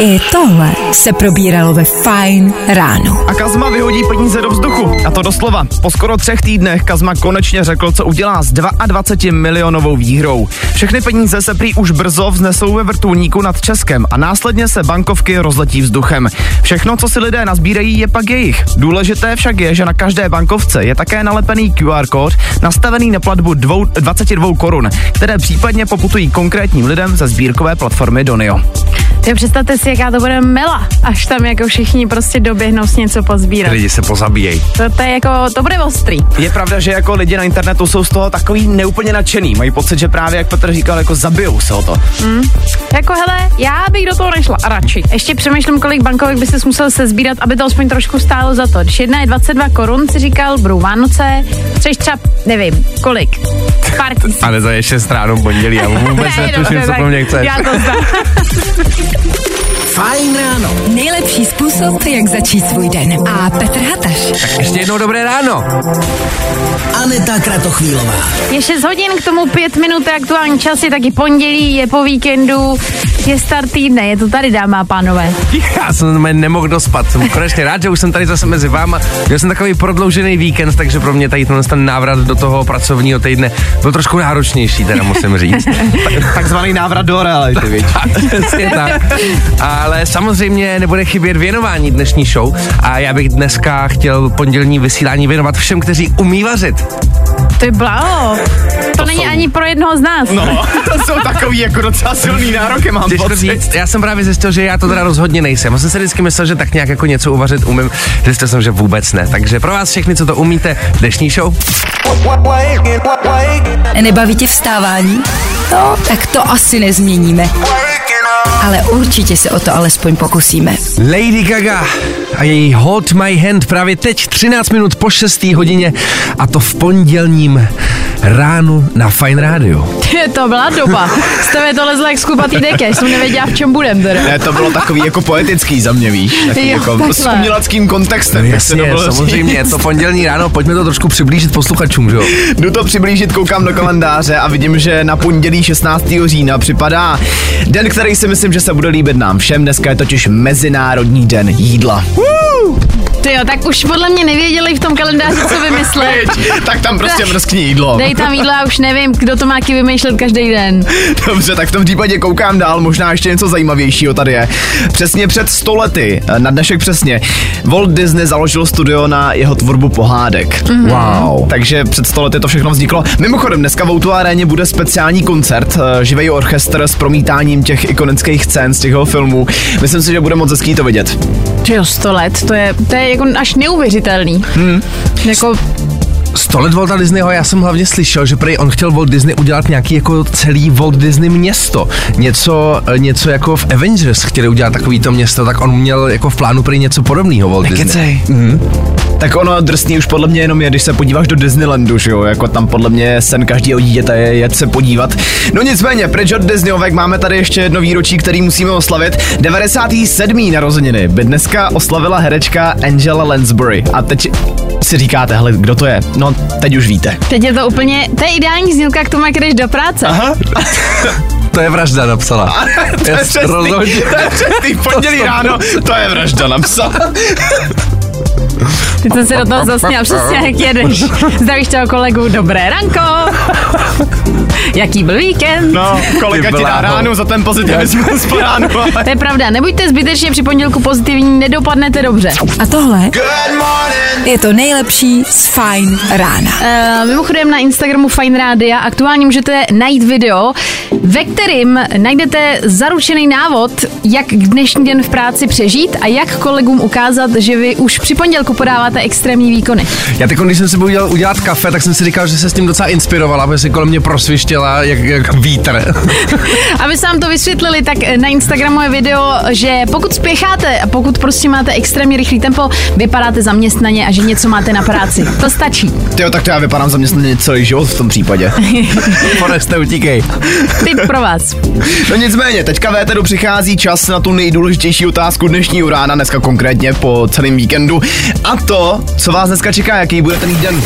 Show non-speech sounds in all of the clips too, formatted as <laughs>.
I tohle se probíralo ve Fine ráno. A Kazma vyhodí peníze do vzduchu. A to doslova. Po skoro třech týdnech Kazma konečně řekl, co udělá s 22 milionovou výhrou. Všechny peníze se prý už brzo vznesou ve vrtulníku nad Českem a následně se bankovky rozletí vzduchem. Všechno, co si lidé nazbírají, je pak jejich. Důležité však je, že na každé bankovce je také nalepený QR kód nastavený na platbu dvou, 22 korun, které případně poputují konkrétním lidem ze sbírkové platformy Donio. Jo, představte si, jaká to bude mela, až tam jako všichni prostě doběhnou s něco pozbírat. Lidi se pozabíjejí. To, to je jako, to bude ostrý. Je pravda, že jako lidi na internetu jsou z toho takový neúplně nadšený. Mají pocit, že právě, jak Petr říkal, jako zabijou se o to. Mm. Jako hele, já bych do toho nešla, a radši. Ještě přemýšlím, kolik bankovek by se musel sezbírat, aby to aspoň trošku stálo za to. Když jedna je 22 korun, si říkal, budou Vánoce, což třeba, nevím, kolik. Pár tisíc. A za je 6 ráno pondělí, já vůbec <laughs> Ne, netuším, dobře, co po mně chceš. Já to znám. Fajn ráno. Nejlepší způsob, jak začít svůj den. A Petr Hataš. Tak ještě jednou dobré ráno. Aneta Kratochvílová. Je 6 hodin, k tomu 5 minut aktuální čas, je taky pondělí, je po víkendu, je start týdne, je to tady, dáma a pánové. Já jsem nemohl dospat. Jsem konečně rád, že už jsem tady zase mezi váma. Měl jsem takový prodloužený víkend, takže pro mě tady tenhle ten návrat do toho pracovního týdne byl trošku náročnější, teda musím říct. <laughs> Takzvaný návrat do reality, víš. <laughs> Tak. Ale samozřejmě nebude chybět věnování dnešní show a já bych dneska chtěl pondělní vysílání věnovat všem, kteří umí vařit. To je blaho. To, není jsou- ani pro jednoho z nás. No, to jsou takový jako docela silný nároky, mám Těžko pocit. říct, já jsem právě zjistil, že já to teda rozhodně nejsem. Já jsem si vždycky myslel, že tak nějak jako něco uvařit umím. Zjistil jsem, že vůbec ne. Takže pro vás všechny, co to umíte, dnešní show. Nebaví tě vstávání? No, tak to asi nezměníme. Ale určitě se o to alespoň pokusíme. Lady Gaga a její Hold My Hand právě teď 13 minut po 6. hodině a to v pondělním ránu na Fine Radio. to byla doba. Z tebe to lezlo jak z kubatý deke, jsem nevěděla, v čem budem teda. Ne, to bylo takový jako poetický za mě, víš. Takový Jo, jako s takhle. uměleckým kontextem. tak se Jasně, dovolil samozřejmě, říct. to pondělní ráno, pojďme to trošku přiblížit posluchačům, že jo? Jdu to přiblížit, koukám do kalendáře a vidím, že na pondělí 16. října připadá den, který si myslím, že se bude líbit nám všem. Dneska je totiž Mezinárodní den jídla. Ty jo, tak už podle mě nevěděli v tom kalendáři, co vymyslet. tak tam prostě mrskni jídlo. Dej tam jídla, já už nevím, kdo to má kdy vymýšlet každý den. Dobře, tak v tom případě koukám dál, možná ještě něco zajímavějšího tady je. Přesně před stolety, na dnešek přesně, Walt Disney založil studio na jeho tvorbu pohádek. Mm-hmm. Wow. Takže před stolety to všechno vzniklo. Mimochodem, dneska v Outu aréně bude speciální koncert, eh, živej orchestr s promítáním těch ikonických scén z těch jeho filmů. Myslím si, že bude moc hezký to vidět. Jo, 100 let, to je, to je jako až neuvěřitelný. Hmm. Jako, 100 let Walta Disneyho, já jsem hlavně slyšel, že prej on chtěl Walt Disney udělat nějaký jako celý Walt Disney město. Něco, eh, něco jako v Avengers chtěli udělat takový to město, tak on měl jako v plánu prej něco podobného Walt Disney. Kecej. Mm. Tak ono drsný už podle mě jenom je, když se podíváš do Disneylandu, že jo, jako tam podle mě sen každého dítěte je jet se podívat. No nicméně, pryč od Disneyovek máme tady ještě jedno výročí, který musíme oslavit. 97. narozeniny by dneska oslavila herečka Angela Lansbury. A teď si říkáte, hele, kdo to je? No, teď už víte. teď je to úplně, to je ideální znělka k tomu, jak jdeš do práce. Aha, <laughs> To je vražda napsala. <laughs> to je přesný, rozhodně- to je přesný, pondělí ráno, to je vražda napsal. Ty jsem se do toho zasněl přesně, jak jedeš. <laughs> Zdravíš toho kolegu, dobré ranko. Jaký byl víkend? No, kolega ti dá bláho. ránu za ten pozitivismus <laughs> <laughs> po ránu. To je pravda, nebuďte zbytečně při pondělku pozitivní, nedopadnete dobře. A tohle je to nejlepší z Fine rána. Uh, mimochodem na Instagramu Fine Rádia aktuálně můžete najít video, ve kterým najdete zaručený návod, jak dnešní den v práci přežít a jak kolegům ukázat, že vy už při pondělku podáváte extrémní výkony. Já teď, když jsem si byl udělat, kafe, tak jsem si říkal, že se s tím docela inspirovala, protože si kolem mě prosvištěla jak, jak vítr. <laughs> Aby se vám to vysvětlili, tak na Instagramu je video, že pokud spěcháte a pokud prostě máte extrémně rychlý tempo, vypadáte zaměstnaně a že něco máte na práci. To stačí. Tyjo, tak to já vypadám zaměstnaně celý život v tom případě. <laughs> Foreste, utíkej. Tip pro vás. No nicméně, teďka Véteru přichází čas na tu nejdůležitější otázku dnešního rána, dneska konkrétně po celém víkendu. A to, co vás dneska čeká, jaký bude ten den.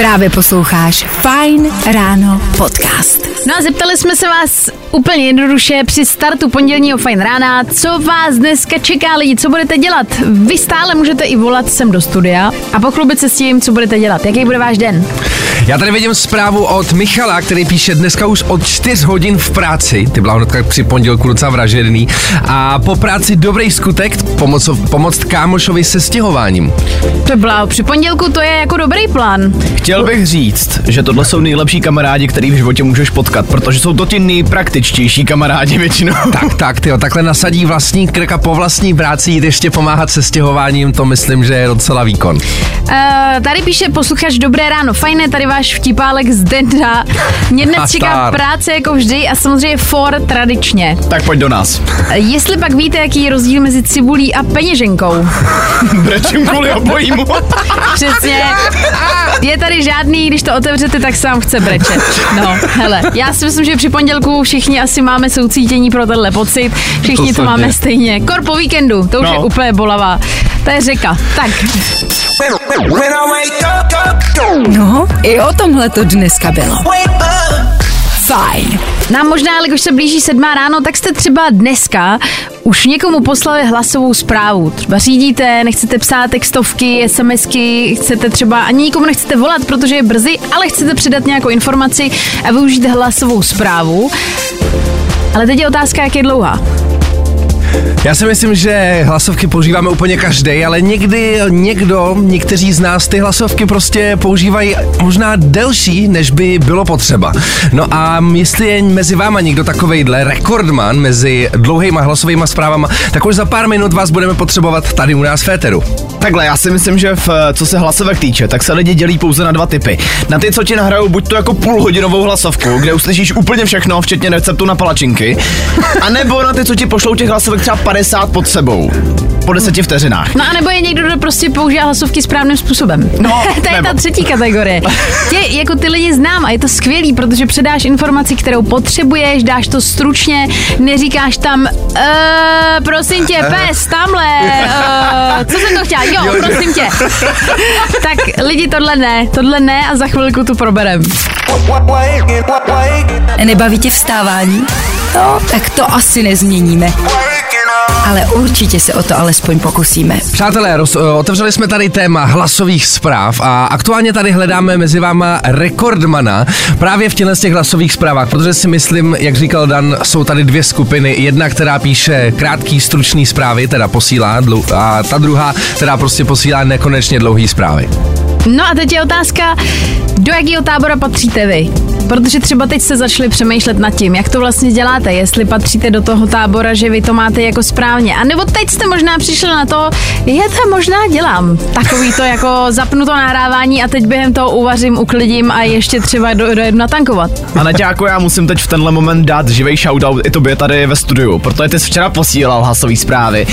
Právě posloucháš Fine ráno podcast. No a zeptali jsme se vás, Úplně jednoduše při startu pondělního fajn rána. Co vás dneska čeká lidi, co budete dělat? Vy stále můžete i volat sem do studia a pochlubit se s tím, co budete dělat. Jaký bude váš den? Já tady vidím zprávu od Michala, který píše dneska už od 4 hodin v práci. Ty byla hnedka při pondělku docela vražedný. A po práci dobrý skutek pomoc, pomoct kámošovi se stěhováním. To byla při pondělku, to je jako dobrý plán. Chtěl bych říct, že tohle jsou nejlepší kamarádi, který v životě můžeš potkat, protože jsou to ti nejpraktičtější kamarádi většinou. <laughs> Tak, tak, tyjo, takhle nasadí vlastní krka po vlastní práci jít ještě pomáhat se stěhováním, to myslím, že je docela výkon. Uh, tady píše posluchač Dobré ráno, fajné, tady váš vtipálek z Denda. Mě dnes čeká práce jako vždy a samozřejmě for tradičně. Tak pojď do nás. Eh, Jestli pak víte, jaký je rozdíl mezi cibulí a peněženkou. <laughs> Brečím kvůli obojímu. <laughs> Přesně. Je tady žádný, když to otevřete, tak sám chce brečet. No, hele, já si myslím, že při pondělku všichni asi máme soucítění pro tenhle pocit. Všichni to, To máme stejně. Kor po víkendu, to už No. je úplně bolavá. To je řeka. Tak, No, i o tomhle to dneska bylo. Fajn. nám možná, ale když se blíží sedmá ráno, tak jste třeba dneska už někomu poslali hlasovou zprávu. Třeba řídíte, nechcete psát textovky, SMSky, chcete třeba ani nikomu nechcete volat, protože je brzy, ale chcete předat nějakou informaci a využít hlasovou zprávu. Ale teď je otázka, jak je dlouhá. Já si myslím, že hlasovky používáme úplně každý, ale někdy někdo, někteří z nás ty hlasovky prostě používají možná delší, než by bylo potřeba. No a jestli je mezi váma někdo takovejhle rekordman mezi dlouhýma hlasovými zprávama, tak už za pár minut vás budeme potřebovat tady u nás v Féteru. Takhle, já si myslím, že v, co se hlasovek týče, tak se lidi dělí pouze na dva typy. Na ty, co ti nahrajou buď to jako půlhodinovou hlasovku, kde uslyšíš úplně všechno, včetně receptu na palačinky, a nebo na ty, co ti pošlou těch hlasovek třeba 50 pod sebou. Po deseti vteřinách. No a nebo je někdo, kdo prostě používá hlasovky správným způsobem. No, <laughs> to je ta nebo. třetí kategorie. Tě, jako ty lidi znám a je to skvělý, protože předáš informaci, kterou potřebuješ, dáš to stručně, neříkáš tam, uh, prosím tě, pes, tamhle, uh, co jsem to chtěla, jo, prosím tě. <laughs> tak lidi tohle ne, tohle ne a za chvilku tu proberem. Nebaví tě vstávání? No, tak to asi nezměníme. Ale určitě se o to alespoň pokusíme. Přátelé, roz, eh, otevřeli jsme tady téma hlasových zpráv a aktuálně tady hledáme mezi váma rekordmana právě v těchto z těch hlasových zprávách, protože si myslím, jak říkal Dan, jsou tady dvě skupiny. Jedna, která píše krátký, stručný zprávy, teda posílá, a ta druhá, která prostě posílá nekonečně dlouhý zprávy. No a teď je otázka, do jakého tábora patříte vy? Protože třeba teď jste začali přemýšlet nad tím, jak to vlastně děláte, jestli patříte do toho tábora, že vy to máte jako správně. A nebo teď jste možná přišli na to, je to možná dělám. Takový to jako zapnu to nahrávání a teď během toho uvařím, uklidím a ještě třeba do, dojedu natankovat. A Naťáko, já musím teď v tenhle moment dát živej shoutout i tobě tady ve studiu, protože ty jsi včera posílal hlasové zprávy.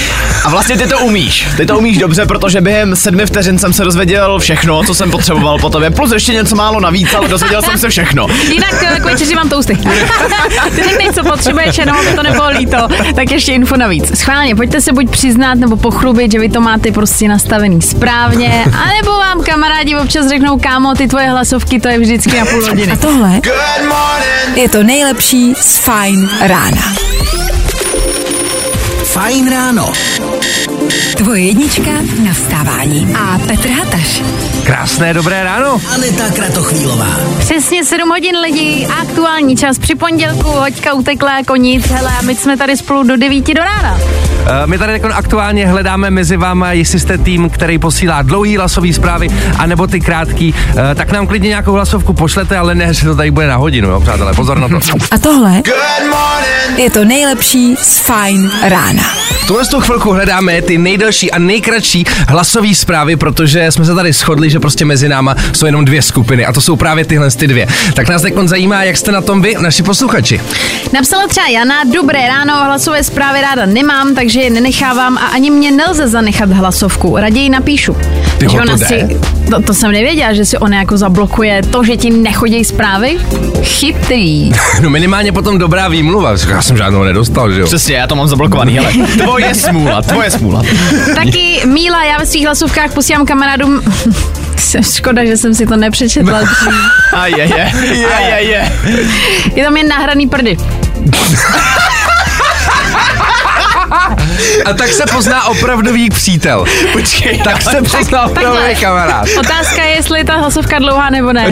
A vlastně ty to umíš. Ty to umíš dobře, protože během sedmi vteřin jsem se dozvěděl všechno, co jsem potřeboval po tobě, plus ještě něco málo navíc, ale dozvěděl jsem se všechno. Jinak eh, k večeři mám tousty. <laughs> Ty co potřebuješ, jenom aby to nebylo líto. Tak ještě info navíc. Schválně, pojďte se buď přiznat nebo pochlubit, že vy to máte prostě nastavený správně, anebo vám kamarádi občas řeknou, kámo, ty tvoje hlasovky, to je vždycky na půl hodiny. A tohle je to nejlepší z Fajn rána. Fajn ráno. Tvoje jednička na vstávání. A Petr Hataš. Krásné dobré ráno. Aneta Kratochvílová. Přesně 7 hodin lidí, aktuální čas při pondělku, hoďka utekla jako nic, hele, a my jsme tady spolu do 9 do rána. Eh, My tady jako aktuálně hledáme mezi váma, jestli jste tým, který posílá dlouhý hlasový zprávy, anebo ty krátký, Eh, tak nám klidně nějakou hlasovku pošlete, ale ne, že to tady bude na hodinu, jo, přátelé, pozor na to. A tohle je to nejlepší z Fajn rána. V tuhle tu chvilku hledáme ty nejdelší a nejkratší hlasové zprávy, protože jsme se tady shodli, že prostě mezi náma jsou jenom dvě skupiny a to jsou právě tyhle ty dvě. Tak nás teď zajímá, jak jste na tom vy, naši posluchači. Napsala třeba Jana, dobré ráno, hlasové zprávy ráda nemám, takže je nenechávám a ani mě nelze zanechat hlasovku, raději napíšu. Ty Že ho, ona to jde? si, to, to jsem nevěděla, že si ona jako zablokuje to, že ti nechodí zprávy. Chytrý. <laughs> No minimálně potom dobrá výmluva, já jsem žádnou nedostal, že jo. Přesně, já to mám zablokovaný, hele. <laughs> Tvoje smůla, tvoje smůla. Taky Míla, já ve svých hlasovkách posílám kamarádům <laughs> Jsem škoda, že jsem si to nepřečetla. A je, je, a je, je. Je tam jen nahraný prdy. A tak se pozná opravdový přítel. Počkej, Tak se pozná opravdový kamarád. Otázka je, jestli je ta hlasovka dlouhá nebo ne. <laughs>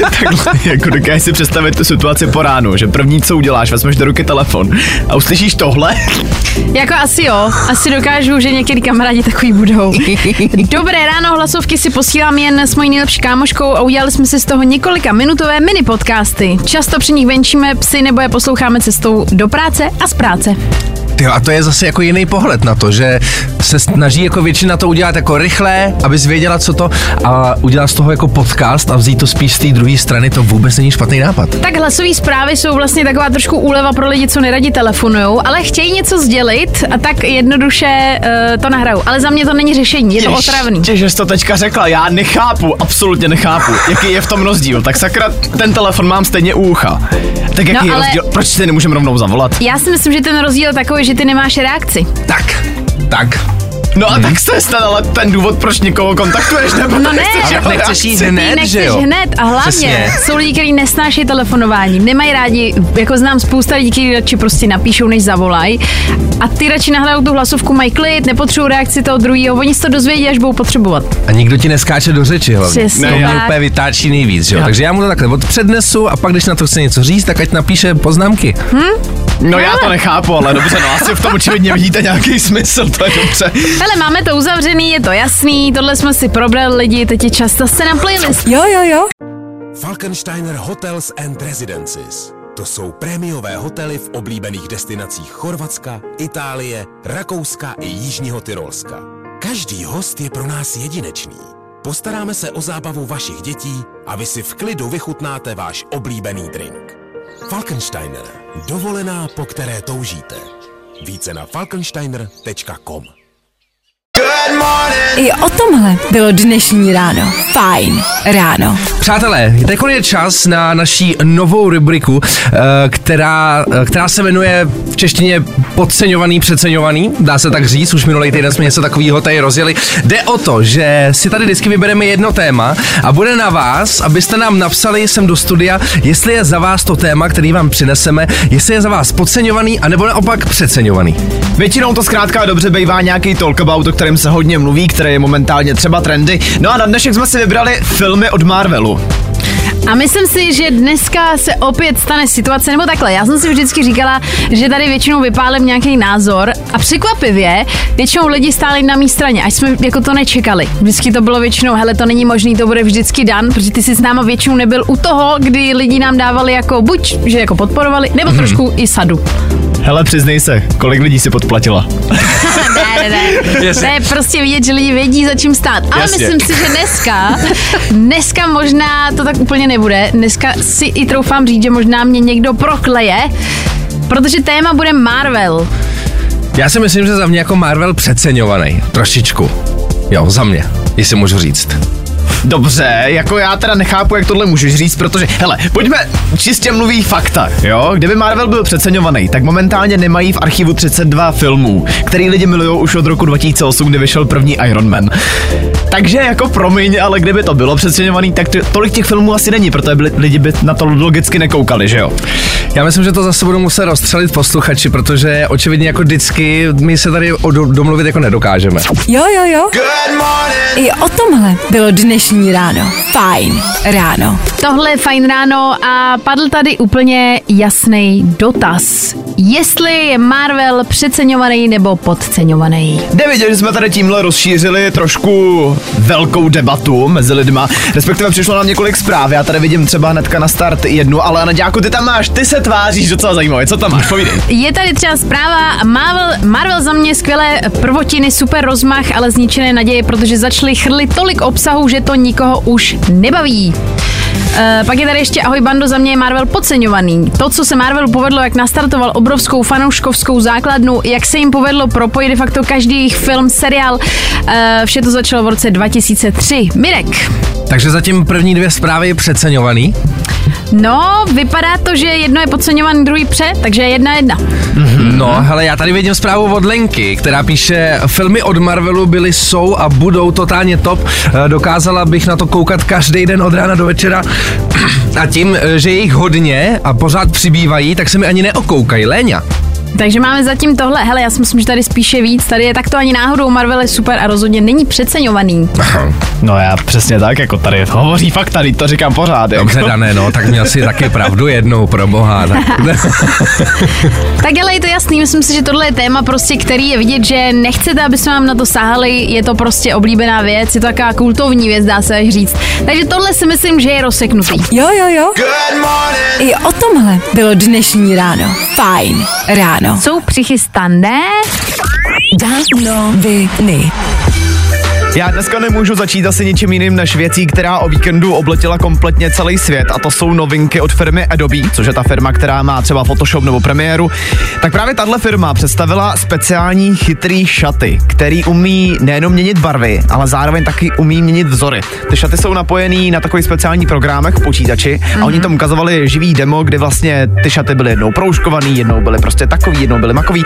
takhle, jako dokážeš si představit tu situaci po ránu, že první, co uděláš, vezmeš do ruky telefon a uslyšíš tohle. Jako asi jo, asi dokážu, že některý kamarádi takový budou. Dobré ráno, hlasovky si posílám jen s mojí nejlepší kámoškou a udělali jsme si z toho několika minutové mini podcasty. Často při nich venčíme psy nebo je posloucháme cestou do práce a z práce. Tyjo, a to je zase jako jiný pohled na to, že se snaží jako většina to udělat jako rychle, aby věděla, co to, a udělat z toho jako podcast a vzít to spíš z té druhé strany, to vůbec není špatný nápad. Tak hlasové zprávy jsou vlastně taková trošku úleva pro lidi, co neradi telefonují, ale chtějí něco sdělit a tak jednoduše uh, to nahrajou. Ale za mě to není řešení, je to otravný. Tě, že jsi to teďka řekla, já nechápu, absolutně nechápu, jaký je v tom rozdíl. Tak sakra, ten telefon mám stejně u ucha. Tak jaký No, je rozdíl? Proč si nemůžeme rovnou zavolat? Já si myslím, že ten rozdíl je takový, že ty nemáš reakci. Tak, tak. No a tak se stane, ale ten důvod, proč někoho kontaktuješ, nebo No ne, nechceš ale nechceš jít hned, Ty že nechceš jo? hned a hlavně Přesně. jsou lidi, kteří nesnáší telefonování, nemají rádi, jako znám spousta lidí, kteří radši prostě napíšou, než zavolají a ty radši nahrajou tu hlasovku, mají klid, nepotřebují reakci toho druhého, oni se to dozvědí, až budou potřebovat. A nikdo ti neskáče do řeči hlavně. Přesně to mě tak. úplně vytáčí nejvíc, že jo? Já. Takže já mu to takhle odpřednesu a pak, když na to chce něco říct, tak ať napíše poznámky. No já to nechápu, ale dobře, no asi v tom očividně vidíte nějaký smysl, to je dobře. Hele, máme to uzavřený, je to jasný, tohle jsme si probrali lidi, teď je čas zase na playlist. Jo, jo, jo. Falkensteiner Hotels and Residences. To jsou prémiové hotely v oblíbených destinacích Chorvatska, Itálie, Rakouska i Jižního Tyrolska. Každý host je pro nás jedinečný. Postaráme se o zábavu vašich dětí a vy si v klidu vychutnáte váš oblíbený drink. Falkensteiner. Dovolená, po které toužíte. Více na falkensteiner.com I o tomhle bylo dnešní ráno. Fajn ráno. Přátelé, teď je čas na naší novou rubriku, eh, která, eh, která se jmenuje v češtině podceňovaný, přeceňovaný, dá se tak říct, už minulý týden jsme něco takového tady rozjeli. Jde o to, že si tady vždycky vybereme jedno téma a bude na vás, abyste nám napsali sem do studia, jestli je za vás to téma, který vám přineseme, jestli je za vás podceňovaný, anebo naopak přeceňovaný. Většinou to zkrátka dobře bývá nějaký talkabout, o kterém se hodně mluví, který je momentálně třeba trendy. No a na dnešek jsme si vybrali filmy od Marvelu. A myslím si, že dneska se opět stane situace, nebo takhle, já jsem si vždycky říkala, že tady většinou vypálím nějaký názor a překvapivě většinou lidi stáli na mé straně, až jsme jako to nečekali. Vždycky to bylo většinou, hele, to není možný, to bude vždycky dan, protože ty jsi s náma většinou nebyl u toho, kdy lidi nám dávali jako buď, že jako podporovali, nebo Mhm. trošku i sadu. Hele, přiznej se, kolik lidí si podplatila? <laughs> ne, ne, ne. Jasně. To je prostě vidět, že lidi vědí, za čím stát. Ale Jasně. myslím si, že dneska, dneska možná to tak úplně nebude. Dneska si i troufám říct, že možná mě někdo prokleje, protože téma bude Marvel. Já si myslím, že za mě jako Marvel přeceňovaný, trošičku. Jo, za mě, jestli můžu říct. Dobře, jako já teda nechápu, jak tohle můžeš říct, protože, hele, pojďme čistě mluví fakta, jo? Kdyby Marvel byl přeceňovaný, tak momentálně nemají v archivu 32 filmů, který lidi milují už od roku 2008, kdy vyšel první Iron Man. Takže jako promiň, ale kdyby to bylo přeceňovaný, tak to, tolik těch filmů asi není, protože by, lidi by na to logicky nekoukali, že jo? Já myslím, že to zase budu muset rozstřelit posluchači, protože očividně jako vždycky my se tady o- do- domluvit jako nedokážeme. Jo, jo, jo. I o tomhle bylo dnešní ráno. Fajn ráno. Tohle je fajn ráno a padl tady úplně jasný dotaz. Jestli je Marvel přeceňovaný nebo podceňovaný? Jde vidět, že jsme tady tímhle rozšířili trošku velkou debatu mezi lidma, respektive přišlo nám několik zpráv, já tady vidím třeba hnedka na start jednu, ale Naďáku, ty tam máš, ty se tváříš docela zajímavě, co tam máš, povídej. Je tady třeba zpráva Marvel, Marvel za mě skvělé prvotiny, super rozmach, ale zničené naděje, protože začali chrlit tolik obsahu, že to nikoho už nebaví. Uh, pak je tady ještě Ahoj Bando, za mě je Marvel podceňovaný. To, co se Marvelu povedlo, jak nastartoval obrovskou fanouškovskou základnu, jak se jim povedlo propojit de facto každý jejich film, seriál, uh, vše to začalo v roce 2003. Mirek. Takže zatím první dvě zprávy je přeceňovaný. No, vypadá to, že jedno je podceňovaný, druhý pře, takže jedna jedna. No, hele, já tady vidím zprávu od Lenky, která píše, filmy od Marvelu byly, jsou a budou totálně top. Eh, Dokázala bych na to koukat každý den od rána do večera. <clears throat> A tím, eh, že je jich hodně a pořád přibývají, tak se mi ani neokoukají. Léňa. Takže máme zatím tohle. Hele, já si myslím, že tady spíše víc. Tady je takto ani náhodou. Marvel je super a rozhodně není přeceňovaný. No já přesně tak, jako tady hovoří fakt tady, to říkám pořád. Jako. Dobře, Dané, no, tak měl si taky pravdu jednou, pro boha. Tak. <laughs> Ale je to jasný, myslím si, že tohle je téma prostě, který je vidět, že nechcete, aby jsme vám na to sáhali, je to prostě oblíbená věc, je to taková kultovní věc, dá se říct. Takže tohle si myslím, že je rozseknutý. Jo, jo, jo. I o tomhle bylo dnešní ráno. Fajn ráno. Jsou přichystané? Noviny. Já dneska nemůžu začít asi ničím jiným než věcí, která o víkendu obletěla kompletně celý svět a to jsou novinky od firmy Adobe, což je ta firma, která má třeba Photoshop nebo premiéru. Tak právě tahle firma představila speciální chytrý šaty, který umí nejenom měnit barvy, ale zároveň taky umí měnit vzory. Ty šaty jsou napojený na takový speciální programech v počítači a oni tam ukazovali živý demo, kde vlastně ty šaty byly jednou proužkovaný, jednou byly prostě takový, jednou byly makový.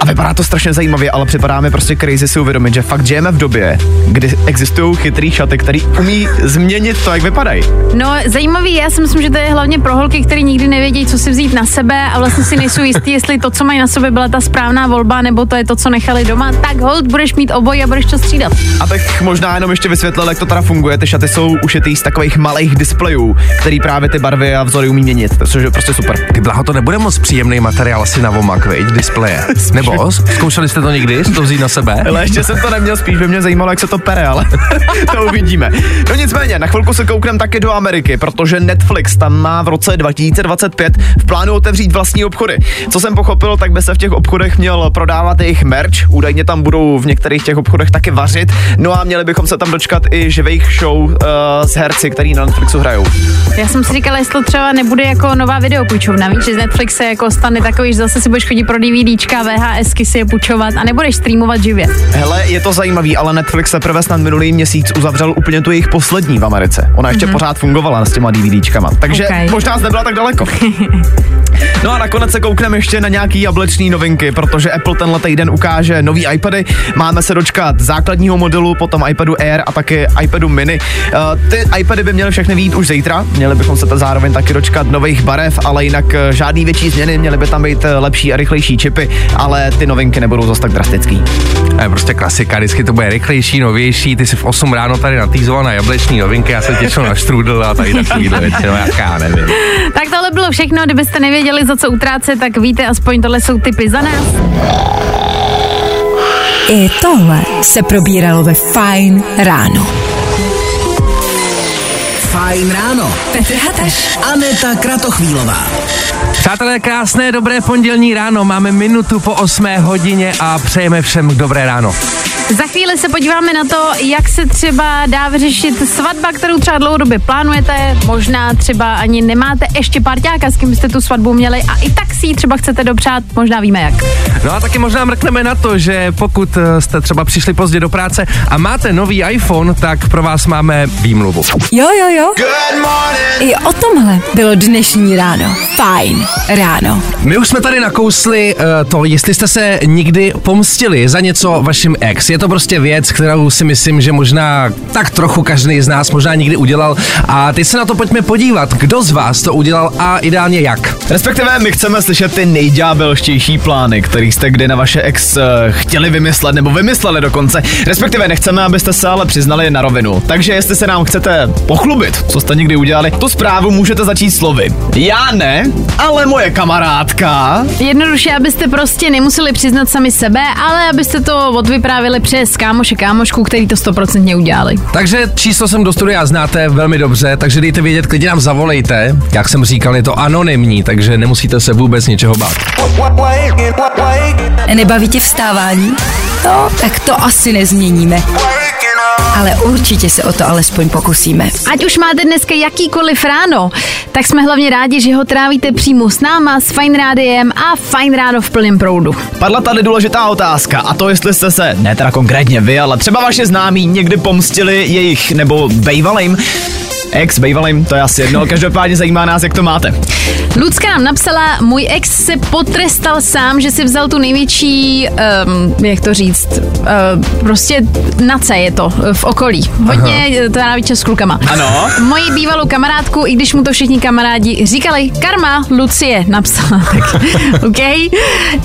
A vypadá to strašně zajímavě, ale připadá mi prostě crazy si uvědomit, že fakt žijeme v době, kdy existují chytrý šaty, který umí změnit to, jak vypadají. No, zajímavý, já si myslím, že to je hlavně pro holky, které nikdy nevědí, co si vzít na sebe a vlastně si nejsou jistý, jestli to, co mají na sobě, byla ta správná volba, nebo to je to, co nechali doma. Tak hold, budeš mít oboj a budeš to střídat. A tak možná jenom ještě vysvětlil, jak to teda funguje. Ty šaty jsou ušitý z takových malých displejů, který právě ty barvy a vzory umí měnit, což je prostě super. Ty blaho, to nebude moc příjemný materiál asi na vomak, veď, displeje. <laughs> Nebo? Zkoušeli jste to někdy? Si to vzít na sebe? Ale ještě jsem to neměl, spíš by mě zajímalo, jak se to pere, ale <laughs> to uvidíme. No nicméně, na chvilku se koukneme taky do Ameriky, protože Netflix tam má v roce 2025 v plánu otevřít vlastní obchody. Co jsem pochopil, tak by se v těch obchodech měl prodávat jejich merch, údajně tam budou v některých těch obchodech taky vařit, no a měli bychom se tam dočkat i živých show uh, s herci, který na Netflixu hrajou. Já jsem si říkala, jestli to třeba nebude jako nová videopůjčovna, víš, že z Netflixe jako stane takový, že zase si budeš chodit pro DVDčka, VHSky si je půjčovat a nebudeš streamovat živě. Hele, je to zajímavý, ale Netflix teprve snad minulý měsíc uzavřel úplně tu jejich poslední v Americe. Ona ještě mm-hmm. pořád fungovala s těma DVDčkama, takže Ok. okay. možná nebyla tak daleko. <laughs> No a nakonec se koukneme ještě na nějaký jablečný novinky, protože Apple tenhle týden ukáže nový iPady. Máme se dočkat základního modelu, potom iPadu Air a taky iPadu Mini. Uh, ty iPady by měly všechny výjít už zítra, měli bychom se to zároveň taky dočkat nových barev, ale jinak eh, žádný větší změny, měly by tam být eh, lepší a rychlejší čipy, ale ty novinky nebudou zas tak drastický. To je prostě klasika, vždycky to bude rychlejší, novější, ty si v 8 ráno tady natýzoval na jableční novinky, já se těším na štrůdl a tady takovýhle <laughs> věci, no jaká nevím. Tak tohle bylo všechno, kdybyste nevěděli, za co utrácet, tak víte, aspoň tohle jsou typy za nás. I tohle se probíralo ve Fajn ráno. Fajn ráno. Petr Hateš. Aneta Kratochvílová. Přátelé, krásné, dobré pondělní ráno, máme minutu po 8 hodině a přejeme všem dobré ráno. Za chvíli se podíváme na to, jak se třeba dá vyřešit svatba, kterou třeba dlouhodobě plánujete, možná třeba ani nemáte ještě parťáka, s kým byste tu svatbu měli a i tak si ji třeba chcete dopřát, možná víme jak. No a taky možná mrkneme na to, že pokud eh, jste třeba přišli pozdě do práce a máte nový iPhone, tak pro vás máme výmluvu. Jo, jo, jo. I o tomhle bylo dnešní ráno. Fajn ráno. My už jsme tady nakousli uh, to, jestli jste se někdy pomstili za něco vašim ex. Je to prostě věc, kterou si myslím, že možná tak trochu každý z nás možná někdy udělal. A teď se na to pojďme podívat, kdo z vás to udělal a ideálně jak. Respektive my chceme slyšet ty nejďábelštější plány, který jste kdy na vaše ex uh, chtěli vymyslet nebo vymysleli dokonce. Respektive nechceme, abyste se ale přiznali na rovinu. Takže jestli se nám chcete pochlubit, co jste někdy udělali, tu zprávu můžete začít slovy. Já ne, ale moje kamarádka. Jednoduše, abyste prostě nemuseli přiznat sami sebe, ale abyste to odvyprávili přes kámoše kámošku, který to stoprocentně udělali. Takže číslo jsem do studia znáte velmi dobře, takže dejte vědět, klidně nám zavolejte. Jak jsem říkal, je to anonymní, takže nemusíte se vůbec ničeho bát. Nebaví tě vstávání? No, tak to asi nezměníme. Ale určitě se o to alespoň pokusíme. Ať už máte dneska jakýkoliv ráno, tak jsme hlavně rádi, že ho trávíte přímo s náma, s Fine Rádiem a Fine Ráno v plném proudu. Padla tady důležitá otázka a to jestli jste se, ne teda konkrétně vy, ale třeba vaše známí někdy pomstili jejich nebo bejvalým. Ex, bývalým, to je asi jedno, každopádně zajímá nás, jak to máte. Lucka nám napsala, můj ex se potrestal sám, že si vzal tu největší, um, jak to říct, uh, prostě na C je to, v okolí. Hodně Aha. tráví s klukama. Ano. Moji bývalou kamarádku, i když mu to všichni kamarádi říkali, karma, Lucie, napsala. <laughs> Tak, OK.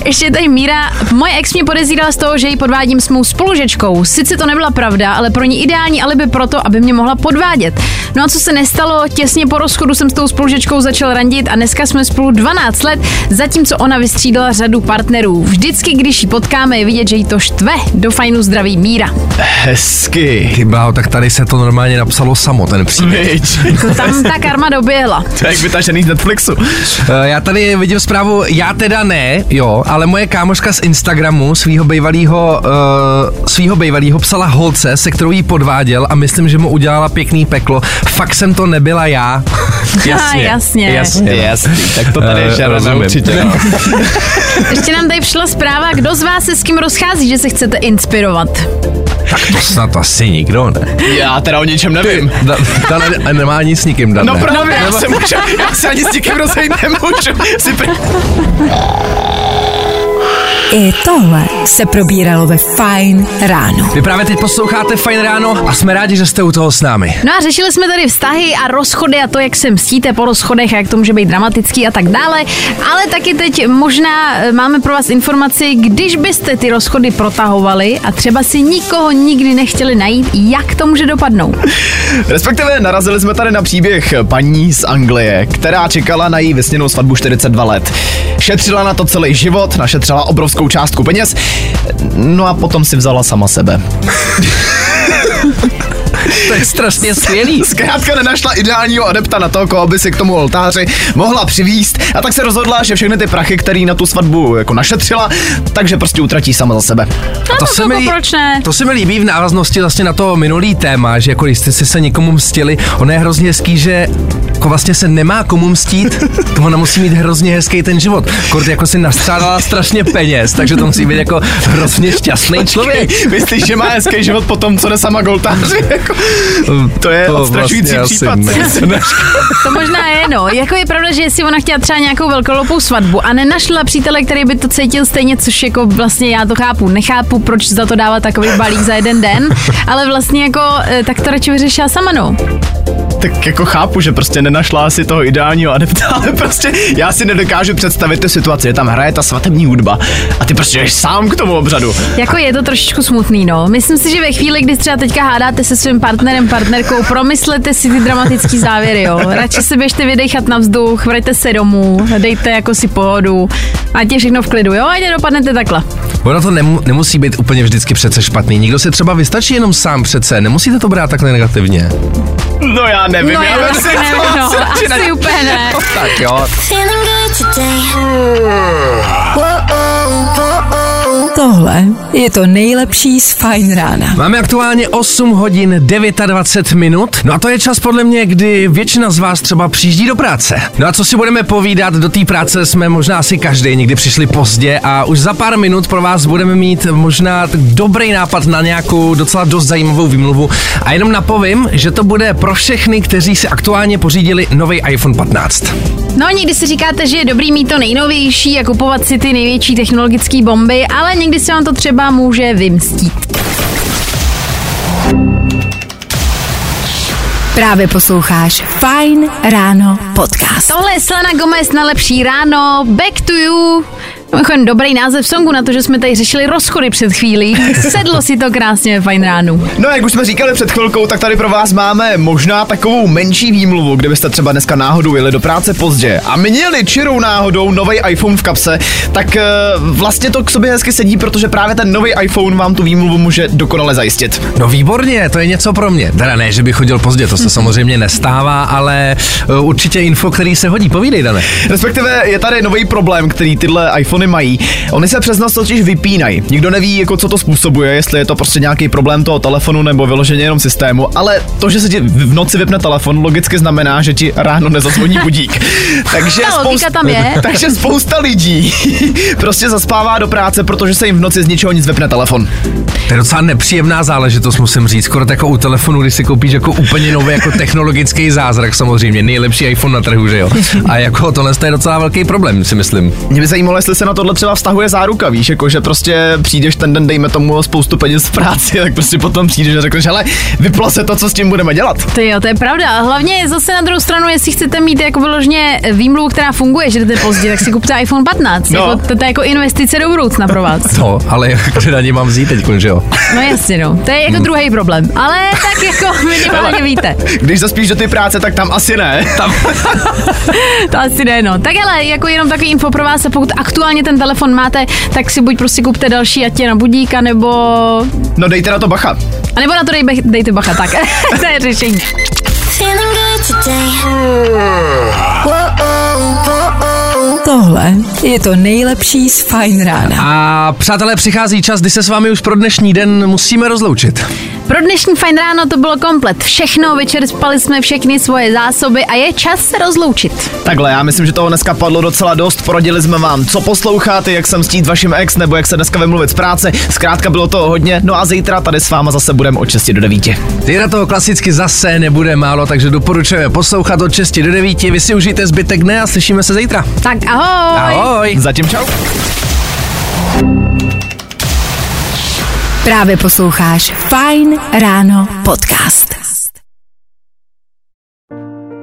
Ještě tady Míra, moje ex mě podezírala z toho, že ji podvádím s mou spolužečkou. Sice to nebyla pravda, ale pro ní ideální alibi proto, aby mě mohla podvádět. No a co se nestalo, těsně po rozchodu jsem s tou spolužečkou začal randit a dneska jsme spolu 12 let, zatímco ona vystřídala řadu partnerů. Vždycky, když ji potkáme, je vidět, že jí to štve. Do fajnu zdraví Míra. Hezky. Ty bláho, tak tady se to normálně napsalo samo, ten příběh. Viď. Tam <laughs> ta karma doběhla. To je jak vytažený z Netflixu. Eh, Já tady vidím zprávu, já teda ne, jo, ale moje kámoška z Instagramu svého bývalého uh, svýho bývalýho psala holce, se kterou jí podváděl a myslím, že mu udělala pěkný peklo. Fakt jsem to nebyla já. <laughs> Jasně. jasně. Jasně. Tak to tady Eh, je žereme rozumím. určitě. No. <laughs> Ještě nám tady přišla zpráva, kdo z vás se s kým rozchází, že se chcete inspirovat. Tak to snad asi nikdo, ne? Já teda o ničem nevím. Da, da, ne, nemá nic s nikým, Dan, No ne. právě, já se, můžu, já se ani s nikým rozejít nemůžu. Si pr- I tohle se probíralo ve Fine ráno. Vy právě teď posloucháte Fajn ráno a jsme rádi, že jste u toho s námi. No a řešili jsme tady vztahy a rozchody a to, jak se mstíte po rozchodech a jak to může být dramatický a tak dále. Ale taky teď možná eh, máme pro vás informaci, když byste ty rozchody protahovali a třeba si nikoho nikdy nechtěli najít, jak to může dopadnout. Respektive narazili jsme tady na příběh paní z Anglie, která čekala na její vysněnou svatbu 42 let. Šetřila na to celý život, našetřila obrovskou částku peněz, no a potom si vzala sama sebe. To je strašně skvělý. Zkrátka nenašla ideálního adepta na to, koho by si k tomu oltáři mohla přivíst a tak se rozhodla, že všechny ty prachy, který na tu svatbu jako našetřila, takže prostě utratí sama za sebe. No to, to jako proč ne? To se mi líbí v návaznosti vlastně na to minulý téma, že jako když jste si se někomu mstili, ono je hrozně hezký, že jako vlastně se nemá komu mstít, to ona musí mít hrozně hezký ten život. Kurt jako si nastřádala strašně peněz, takže to musí být jako hrozně šťastný člověk. Myslíš, že má hezký život po tom, co jde sama k oltáři? Jako, to je To odstrašující vlastně případ. ne. To možná je, no. Jako je pravda, že si ona chtěla třeba nějakou velkolopou svatbu a nenašla přítele, který by to cítil stejně, což jako vlastně já to chápu. Nechápu, proč za to dávat takový balík za jeden den, ale vlastně jako eh, tak to radši vyřešila sama, no. Tak jako chápu, že prostě nenašla asi toho ideálního adepta, <laughs> ale prostě já si nedokážu představit tu situaci, že tam hraje ta svatební hudba a ty prostě jdeš sám k tomu obřadu. Jako je to trošičku smutný, no. Myslím si, že ve chvíli, kdy třeba teďka hádáte se svým partnerem, partnerkou, promyslete si ty dramatický závěry, jo. Radši se běžte vydechat na vzduch, vraťte se domů, dejte jako si pohodu, ať je všechno v klidu, jo, ať nedopadnete takhle. Ono to nemu, nemusí být úplně vždycky přece špatný. Někdo si třeba vystačí jenom sám přece. Nemusíte to brát takhle negativně. No já nevím, No já vím, asi nevím, no, asi úplně ne. Tak jo. Tohle je to nejlepší z Fine rána. Máme aktuálně 8 hodin 29 minut. No a to je čas podle mě, kdy většina z vás třeba přijíždí do práce. No a co si budeme povídat, do té práce jsme možná asi každý někdy přišli pozdě a už za pár minut pro vás budeme mít možná dobrý nápad na nějakou docela dost zajímavou výmluvu. A jenom napovím, že to bude pro všechny, kteří si aktuálně pořídili nový iPhone 15. No, někdy si říkáte, že je dobrý mít to nejnovější a kupovat si ty největší technologické bomby, ale někdy se vám to třeba může vymstít. Právě posloucháš Fine ráno podcast. Tohle je Selena Gomez na lepší ráno, Back to You. Mimochodem, dobrý název songu na to, že jsme tady řešili rozchody před chvílí. Sedlo si to krásně ve fajn ránu. No, jak už jsme říkali před chvilkou, tak tady pro vás máme možná takovou menší výmluvu, kdybyste třeba dneska náhodou jeli do práce pozdě a měli čirou náhodou nový iPhone v kapse, tak e, vlastně to k sobě hezky sedí, protože právě ten nový iPhone vám tu výmluvu může dokonale zajistit. No výborně, to je něco pro mě. Teda ne, že bych chodil pozdě, to se samozřejmě nestává, ale uh, určitě info, který se hodí. Povídej, Dane. Respektive je tady nový problém, který tyhle iPhony telefony mají. Oni se přes noc totiž vypínají. Nikdo neví, jako co to způsobuje, jestli je to prostě nějaký problém toho telefonu nebo vyloženě jenom systému, ale to, že se ti v noci vypne telefon, logicky znamená, že ti ráno nezazvoní budík. <laughs> Takže, Ta logika tam je. <laughs> takže spousta lidí <laughs> prostě zaspává do práce, protože se jim v noci z ničeho nic vypne telefon. To je docela nepříjemná záležitost, musím říct. Skoro jako u telefonu, když si koupíš jako úplně nový jako technologický zázrak samozřejmě, nejlepší iPhone na trhu, že jo. A jako tohle je docela velký problém, si myslím. Mě by zajímalo, jestli se na tohle třeba vztahuje záruka, víš, jako že prostě přijdeš ten den, dejme tomu spoustu peněz v práci, tak prostě potom přijdeš a řekneš, hele, vyplo se to, co s tím budeme dělat. Ty jo, to je pravda. A hlavně zase na druhou stranu, jestli chcete mít jako vyloženě výmluvu, která funguje, že jdete pozdě, tak si kupte iPhone 15. No. Jako, to, to je jako investice do budoucna pro vás. <laughs> No, ale kde na ně mám vzít teď, že jo? No jasně, no. To je jako druhý problém. Ale tak jako <laughs> minimálně víte. Když zaspíš do ty práce, tak tam asi ne. Tam <laughs> To asi ne, no. Tak ale jako jenom takový info pro vás, a pokud aktuálně ten telefon máte, tak si buď prostě kupte další ať je na budíka, nebo... No dejte na to bacha. A nebo na to dej, dejte bacha, tak. <laughs> to je řešení. Feeling good today. Tohle je to nejlepší z Fajn rána. A přátelé, přichází čas, kdy se s vámi už pro dnešní den musíme rozloučit. Pro dnešní fajn ráno to bylo komplet. Všechno, večer spali jsme všechny svoje zásoby a je čas se rozloučit. Takhle, já myslím, že toho dneska padlo docela dost. Poradili jsme vám, co posloucháte, jak se mstít vašim ex, nebo jak se dneska vymluvit z práce. Zkrátka bylo toho hodně. No a zítra tady s váma zase budeme od 6 do 9. Zítra toho klasicky zase nebude málo, takže doporučujeme poslouchat od 6 do 9. Vy si užijte zbytek dne a slyšíme se zítra. Tak ahoj. Ahoj. Zatím čau. Právě posloucháš Fajn ráno podcast.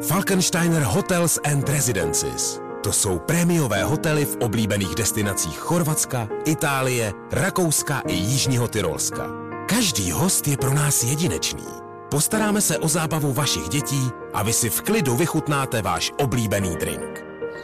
Falkensteiner Hotels and Residences. To jsou prémiové hotely v oblíbených destinacích Chorvatska, Itálie, Rakouska i Jižního Tyrolska. Každý host je pro nás jedinečný. Postaráme se o zábavu vašich dětí a vy si v klidu vychutnáte váš oblíbený drink.